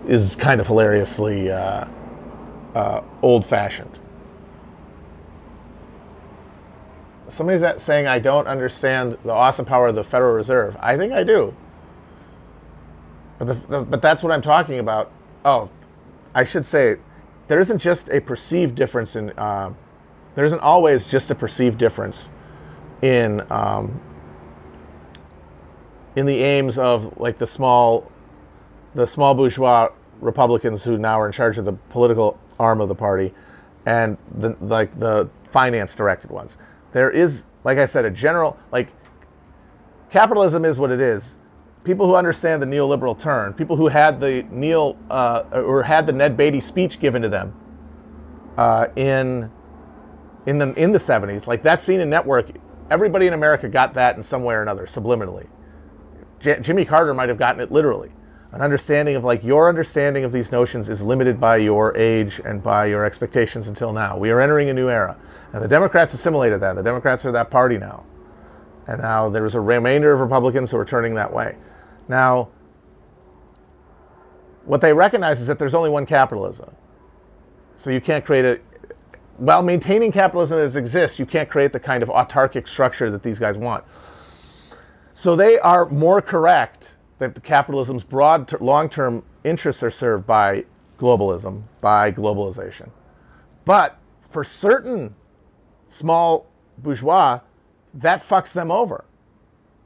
Speaker 1: is kind of hilariously uh, uh, old-fashioned. Somebody's saying I don't understand the awesome power of the Federal Reserve. I think I do. But, the, the, but that's what I'm talking about. Oh, I should say there isn't just a perceived difference in. Uh, there isn't always just a perceived difference in um, in the aims of like the small the small bourgeois Republicans who now are in charge of the political arm of the party and the like the finance directed ones. There is, like I said, a general like capitalism is what it is. People who understand the neoliberal turn, people who had the Neil uh, or had the Ned Beatty speech given to them uh, in in the in the 70s, like that scene in Network, everybody in America got that in some way or another, subliminally. J- Jimmy Carter might have gotten it literally. An understanding of like your understanding of these notions is limited by your age and by your expectations until now. We are entering a new era. And the Democrats assimilated that. The Democrats are that party now. And now there's a remainder of Republicans who are turning that way. Now, what they recognize is that there's only one capitalism. So you can't create a, while maintaining capitalism as exists, you can't create the kind of autarkic structure that these guys want. So they are more correct that the capitalism's broad ter- long-term interests are served by globalism, by globalization. But for certain small bourgeois, that fucks them over.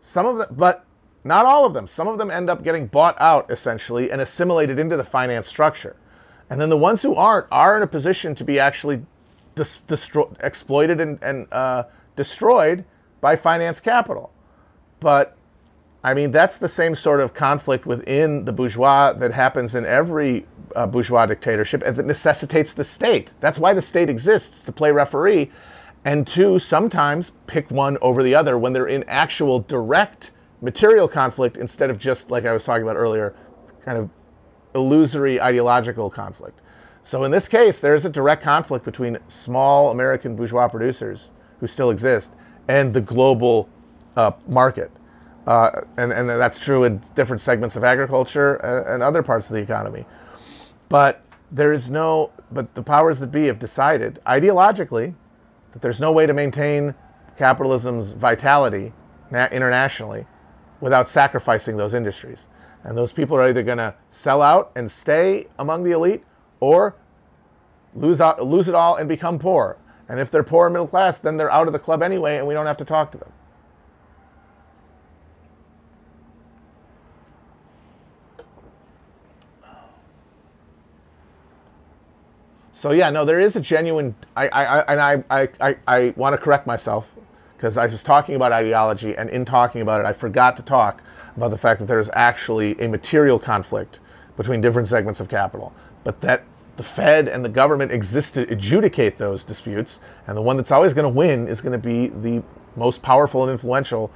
Speaker 1: Some of them, but not all of them. Some of them end up getting bought out essentially and assimilated into the finance structure. And then the ones who aren't are in a position to be actually dis- destro- exploited and, and uh, destroyed by finance capital. But I mean, that's the same sort of conflict within the bourgeois that happens in every uh, bourgeois dictatorship and that necessitates the state. That's why the state exists to play referee and two, sometimes pick one over the other when they're in actual direct material conflict instead of just, like I was talking about earlier, kind of illusory ideological conflict. So in this case, there is a direct conflict between small American bourgeois producers who still exist and the global uh, market. Uh, and, and that's true in different segments of agriculture and, and other parts of the economy. But there is no, but the powers that be have decided ideologically that there's no way to maintain capitalism's vitality internationally without sacrificing those industries. And those people are either going to sell out and stay among the elite or lose, out, lose it all and become poor. And if they're poor middle class, then they're out of the club anyway, and we don't have to talk to them. So yeah, no, there is a genuine. I, I, and I, I, I, I want to correct myself because I was talking about ideology, and in talking about it, I forgot to talk about the fact that there's actually a material conflict between different segments of capital, but that the Fed and the government exist to adjudicate those disputes, and the one that's always going to win is going to be the most powerful and influential,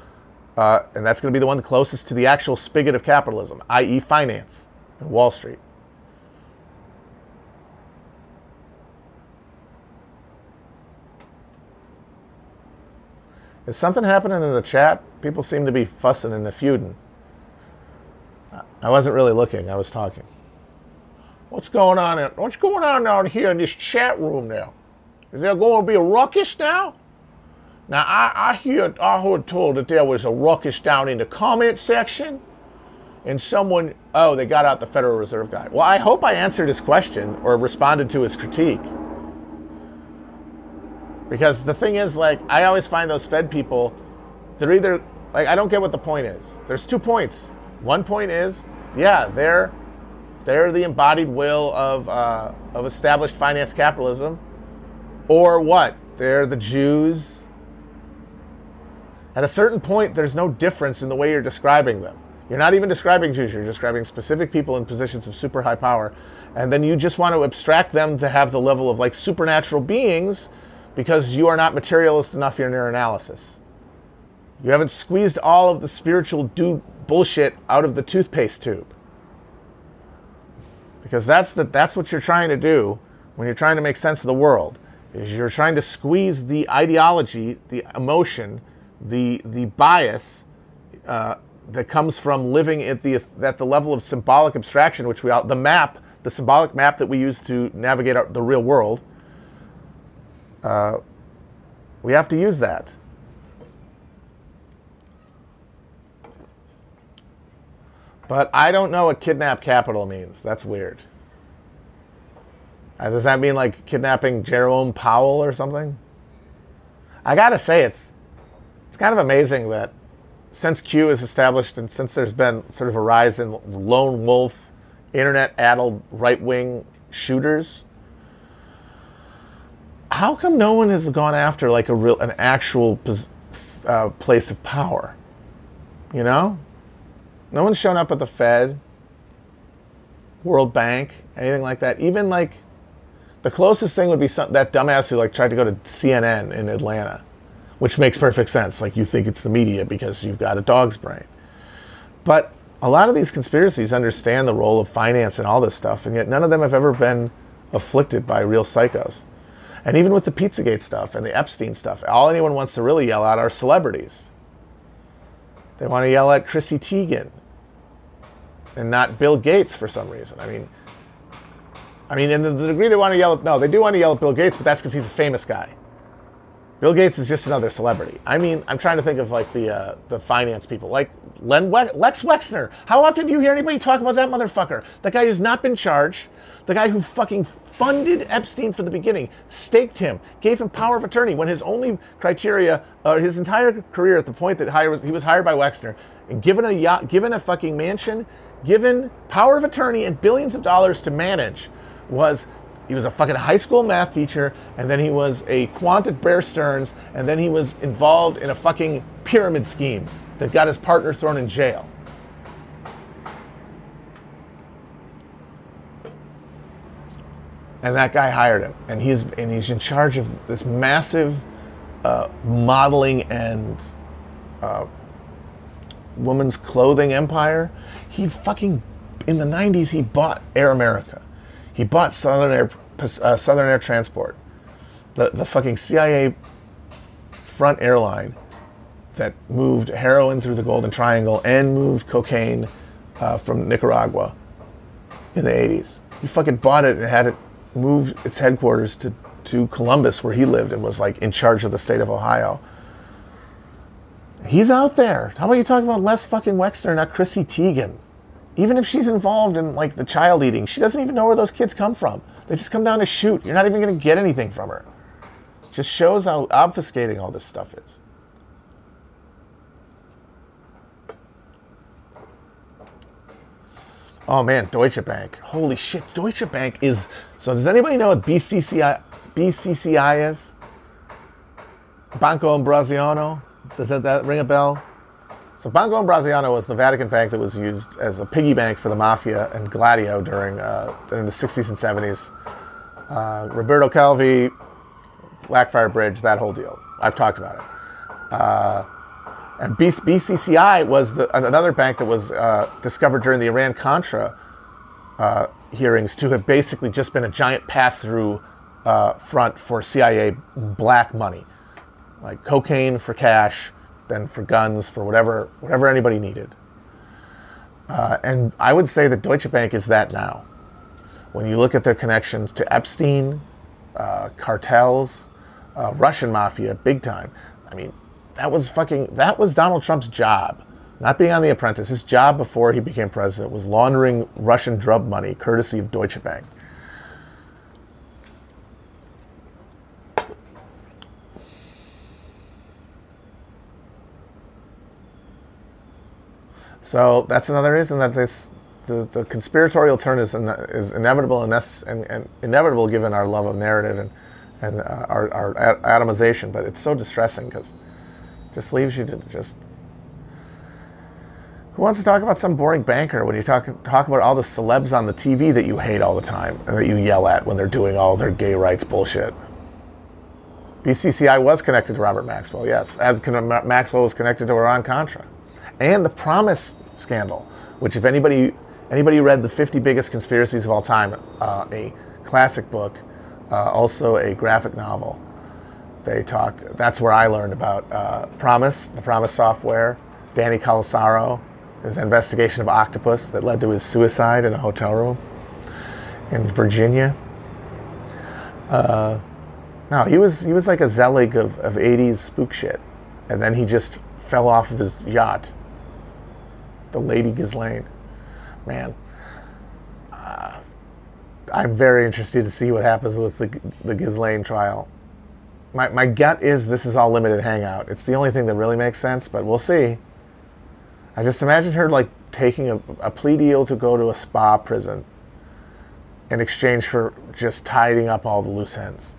Speaker 1: uh, and that's going to be the one closest to the actual spigot of capitalism, i.e., finance and Wall Street. Is something happening in the chat? People seem to be fussing and feuding. I wasn't really looking. I was talking. What's going on? In, what's going on down here in this chat room now? Is there going to be a ruckus now? Now I, I hear I heard told that there was a ruckus down in the comment section, and someone oh they got out the Federal Reserve guy. Well, I hope I answered his question or responded to his critique. Because the thing is, like, I always find those Fed people, they're either like I don't get what the point is. There's two points. One point is, yeah, they're they're the embodied will of uh, of established finance capitalism, or what? They're the Jews. At a certain point, there's no difference in the way you're describing them. You're not even describing Jews, you're describing specific people in positions of super high power. And then you just want to abstract them to have the level of like supernatural beings because you are not materialist enough in your analysis. You haven't squeezed all of the spiritual do bullshit out of the toothpaste tube. Because that's the, that's what you're trying to do when you're trying to make sense of the world. Is you're trying to squeeze the ideology, the emotion, the the bias uh, that comes from living at the at the level of symbolic abstraction, which we all, the map, the symbolic map that we use to navigate our, the real world uh, we have to use that. But I don't know what kidnap capital means. That's weird. Uh, does that mean like kidnapping Jerome Powell or something? I gotta say, it's it's kind of amazing that since Q is established and since there's been sort of a rise in lone wolf, internet addled right wing shooters, how come no one has gone after like a real, an actual uh, place of power? You know, no one's shown up at the Fed, World Bank, anything like that. Even like the closest thing would be some, that dumbass who like tried to go to CNN in Atlanta, which makes perfect sense. Like you think it's the media because you've got a dog's brain, but a lot of these conspiracies understand the role of finance and all this stuff, and yet none of them have ever been afflicted by real psychos. And even with the Pizzagate stuff and the Epstein stuff, all anyone wants to really yell at are celebrities. They want to yell at Chrissy Teigen and not Bill Gates for some reason. I mean, I mean, in the, the degree they want to yell at, no, they do want to yell at Bill Gates, but that's because he's a famous guy. Bill Gates is just another celebrity. I mean, I'm trying to think of like the uh, the finance people, like Len we- Les Wexner. How often do you hear anybody talk about that motherfucker? That guy who's not been charged, the guy who fucking funded Epstein from the beginning, staked him, gave him power of attorney when his only criteria, uh, his entire career at the point that was, he was hired by Wexner, and given a yacht, given a fucking mansion, given power of attorney and billions of dollars to manage, was he was a fucking high school math teacher, and then he was a quant at Bear Stearns, and then he was involved in a fucking pyramid scheme that got his partner thrown in jail. And that guy hired him, and he's and he's in charge of this massive uh, modeling and uh, women's clothing empire. He fucking in the '90s he bought Air America, he bought Southern Air uh, Southern Air Transport, the the fucking CIA front airline that moved heroin through the Golden Triangle and moved cocaine uh, from Nicaragua in the 80s. He fucking bought it and had it moved its headquarters to, to Columbus, where he lived and was like in charge of the state of Ohio. He's out there. How about you talking about Les fucking Wexner, not Chrissy Teigen? Even if she's involved in like the child eating, she doesn't even know where those kids come from. They just come down to shoot. You're not even going to get anything from her. Just shows how obfuscating all this stuff is. Oh man, Deutsche Bank. Holy shit, Deutsche Bank is. So, does anybody know what BCCI, BCCI is? Banco Ambrosiano? Does that, that ring a bell? So, Banco Ambrosiano was the Vatican bank that was used as a piggy bank for the mafia and Gladio during, uh, during the 60s and 70s. Uh, Roberto Calvi, Blackfriars Bridge, that whole deal. I've talked about it. Uh, and BCCI was the, another bank that was uh, discovered during the Iran Contra uh, hearings to have basically just been a giant pass through uh, front for CIA black money. like cocaine for cash, then for guns, for whatever whatever anybody needed. Uh, and I would say that Deutsche Bank is that now. When you look at their connections to Epstein, uh, cartels, uh, Russian mafia, big time. I mean, that was fucking that was Donald Trump's job. Not being on The Apprentice, his job before he became president was laundering Russian drug money courtesy of Deutsche Bank. So that's another reason that this the, the conspiratorial turn is, in, is inevitable and, and, and, inevitable given our love of narrative and, and uh, our, our atomization. But it's so distressing because just leaves you to just. Who wants to talk about some boring banker when you talk talk about all the celebs on the TV that you hate all the time and that you yell at when they're doing all their gay rights bullshit? BCCI was connected to Robert Maxwell, yes, as Maxwell was connected to Iran Contra, and the PROMIS scandal, which if anybody anybody read the 50 biggest conspiracies of all time, uh, a classic book, uh, also a graphic novel. They talked. That's where I learned about uh, PROMIS, the PROMIS software, Danny Casolaro, his investigation of octopus that led to his suicide in a hotel room in Virginia. Uh, no, he was he was like a Zelig of, of 80s spook shit, and then he just fell off of his yacht the Lady Ghislaine. Man, uh, I'm very interested to see what happens with the, the Ghislaine trial. My, my gut is this is all limited hangout. It's the only thing that really makes sense, but we'll see. I just imagine her like taking a, a plea deal to go to a spa prison in exchange for just tidying up all the loose ends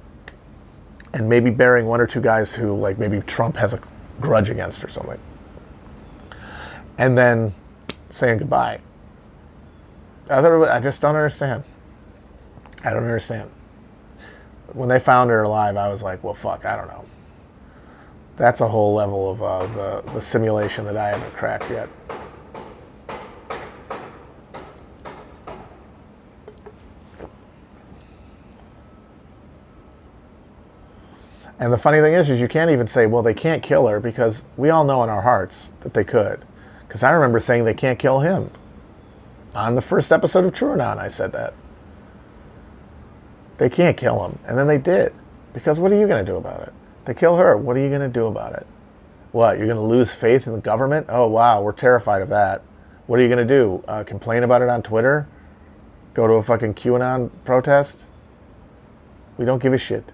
Speaker 1: and maybe burying one or two guys who like maybe Trump has a grudge against or something. And then saying goodbye. I just don't understand. I don't understand. When they found her alive, I was like, well, fuck, I don't know. That's a whole level of uh, the, the simulation that I haven't cracked yet. And the funny thing is, is you can't even say, well, they can't kill her because we all know in our hearts that they could. Because I remember saying they can't kill him. On the first episode of TrueAnon, I said that. They can't kill him. And then they did. Because what are you going to do about it? They kill her. What are you going to do about it? What? You're going to lose faith in the government? Oh, wow. We're terrified of that. What are you going to do? Uh, complain about it on Twitter? Go to a fucking QAnon protest? We don't give a shit.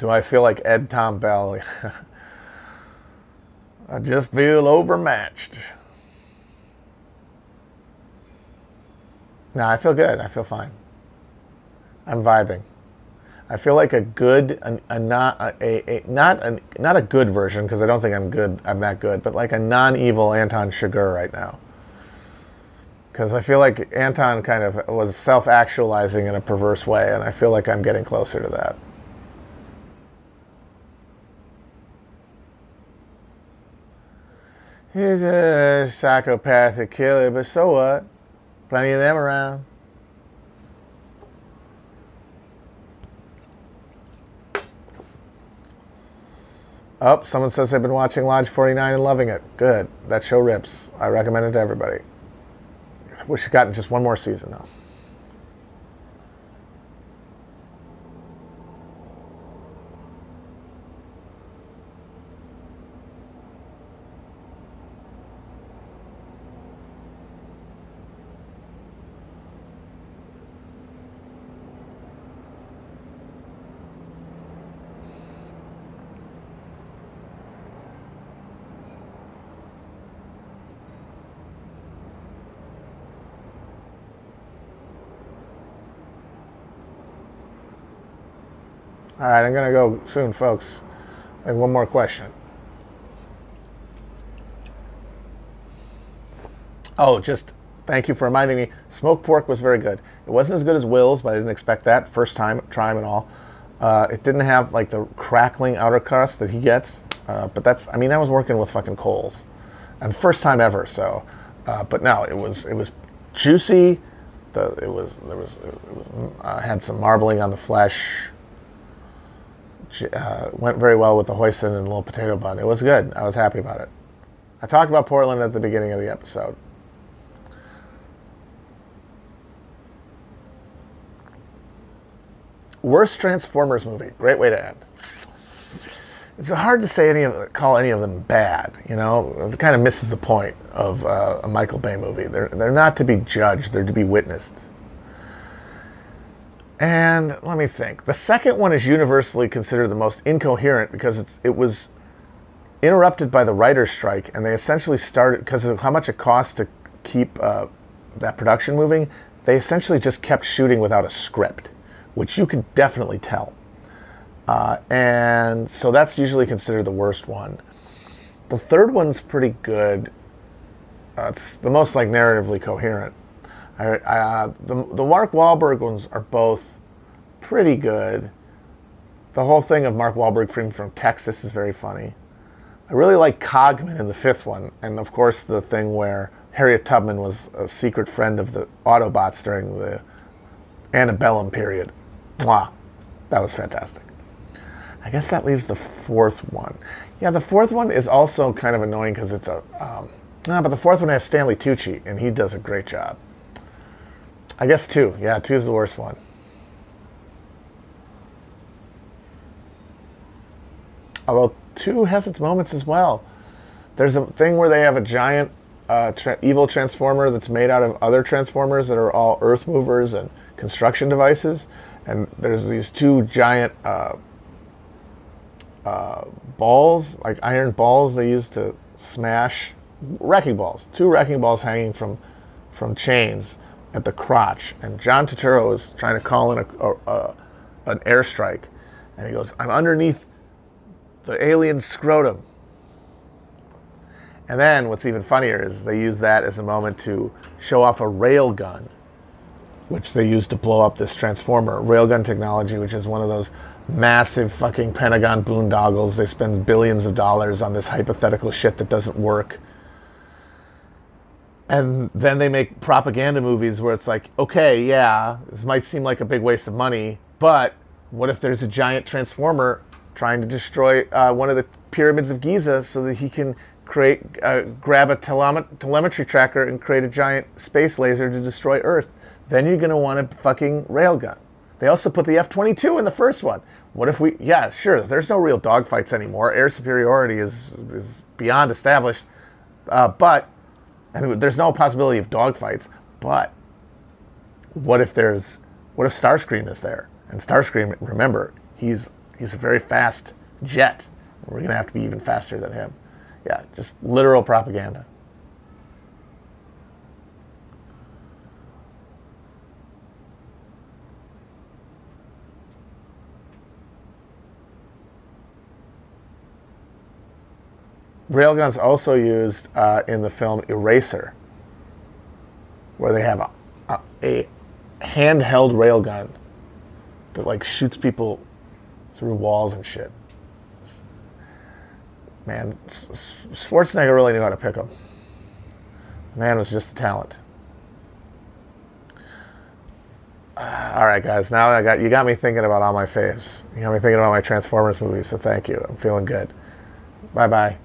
Speaker 1: Do I feel like Ed Tom Bell? I just feel overmatched. No, I feel good. I feel fine. I'm vibing. I feel like a good, a, a not a, a, not a not a good version because I don't think I'm good. I'm that good, but like a non-evil Anton Chigurh right now. Because I feel like Anton kind of was self-actualizing in a perverse way, and I feel like I'm getting closer to that. He's a psychopathic killer, but so what? Plenty of them around. Oh, someone says they've been watching Lodge 49 and loving it. Good. That show rips. I recommend it to everybody. I wish it gotten just one more season, though. All right, I'm to go soon, folks. And one more question. Oh, just thank you for reminding me. Smoked pork was very good. It wasn't as good as Will's, but I didn't expect that. First time, try them and all. Uh, it didn't have like the crackling outer crust that he gets, uh, but that's I mean I was working with fucking coals, and first time ever. So, uh, but no, it was it was juicy. The it was there was it was uh, had some marbling on the flesh. Uh, went very well with the hoisin and the little potato bun. It was good. I was happy about it. I talked about Portland at the beginning of the episode. Worst Transformers movie. Great way to end. It's hard to say any of call any of them bad. You know, it kind of misses the point of uh, a Michael Bay movie. They're they're not to be judged. They're to be witnessed. And let me think. The second one is universally considered the most incoherent because it was interrupted by the writer's strike, and they essentially started because of how much it costs to keep uh, that production moving. They essentially just kept shooting without a script which you can definitely tell. Uh, and so that's usually considered the worst one. The third one's pretty good. Uh, it's the most like narratively coherent. I, uh, the the Mark Wahlberg ones are both pretty good. The whole thing of Mark Wahlberg from from Texas is very funny. I really like Cogman in the fifth one, and of course the thing where Harriet Tubman was a secret friend of the Autobots during the antebellum period. Wow, that was fantastic. I guess that leaves the fourth one. Yeah, the fourth one is also kind of annoying because it's a. Um, no, but the fourth one has Stanley Tucci, and he does a great job. I guess two. Yeah, two is the worst one. Although two has its moments as well. There's a thing where they have a giant uh, tra- evil transformer that's made out of other transformers that are all earth movers and construction devices and there's these two giant uh, uh, balls, like iron balls they use to smash wrecking balls. Two wrecking balls hanging from from chains at the crotch, and John Turturro is trying to call in a, a, a an airstrike, and he goes, "I'm underneath the alien scrotum." And then what's even funnier is they use that as a moment to show off a rail gun which they used to blow up this transformer. Railgun technology, which is one of those massive fucking Pentagon boondoggles. They spend billions of dollars on this hypothetical shit that doesn't work. And then they make propaganda movies where it's like, okay, yeah, this might seem like a big waste of money, but what if there's a giant transformer trying to destroy uh, one of the pyramids of Giza so that he can create, uh, grab a telemetry tracker and create a giant space laser to destroy Earth? then you're going to want a fucking railgun. They also put the F 22 in the first one. What if we, yeah, sure, there's no real dogfights anymore. Air superiority is, is beyond established. Uh, but, and there's no possibility of dogfights, but what if there's, what if Starscream is there? And Starscream, remember, he's, he's a very fast jet. We're to have to be even faster than him. Yeah, just literal propaganda. Railguns also used uh, in the film Eraser, where they have a, a, a handheld railgun that like shoots people through walls and shit. Man, Schwarzenegger really knew how to pick them. The man was just a talent. Uh, all right, guys. Now I got you got me thinking about all my faves. You got me thinking about my Transformers movies. So thank you. I'm feeling good. Bye bye.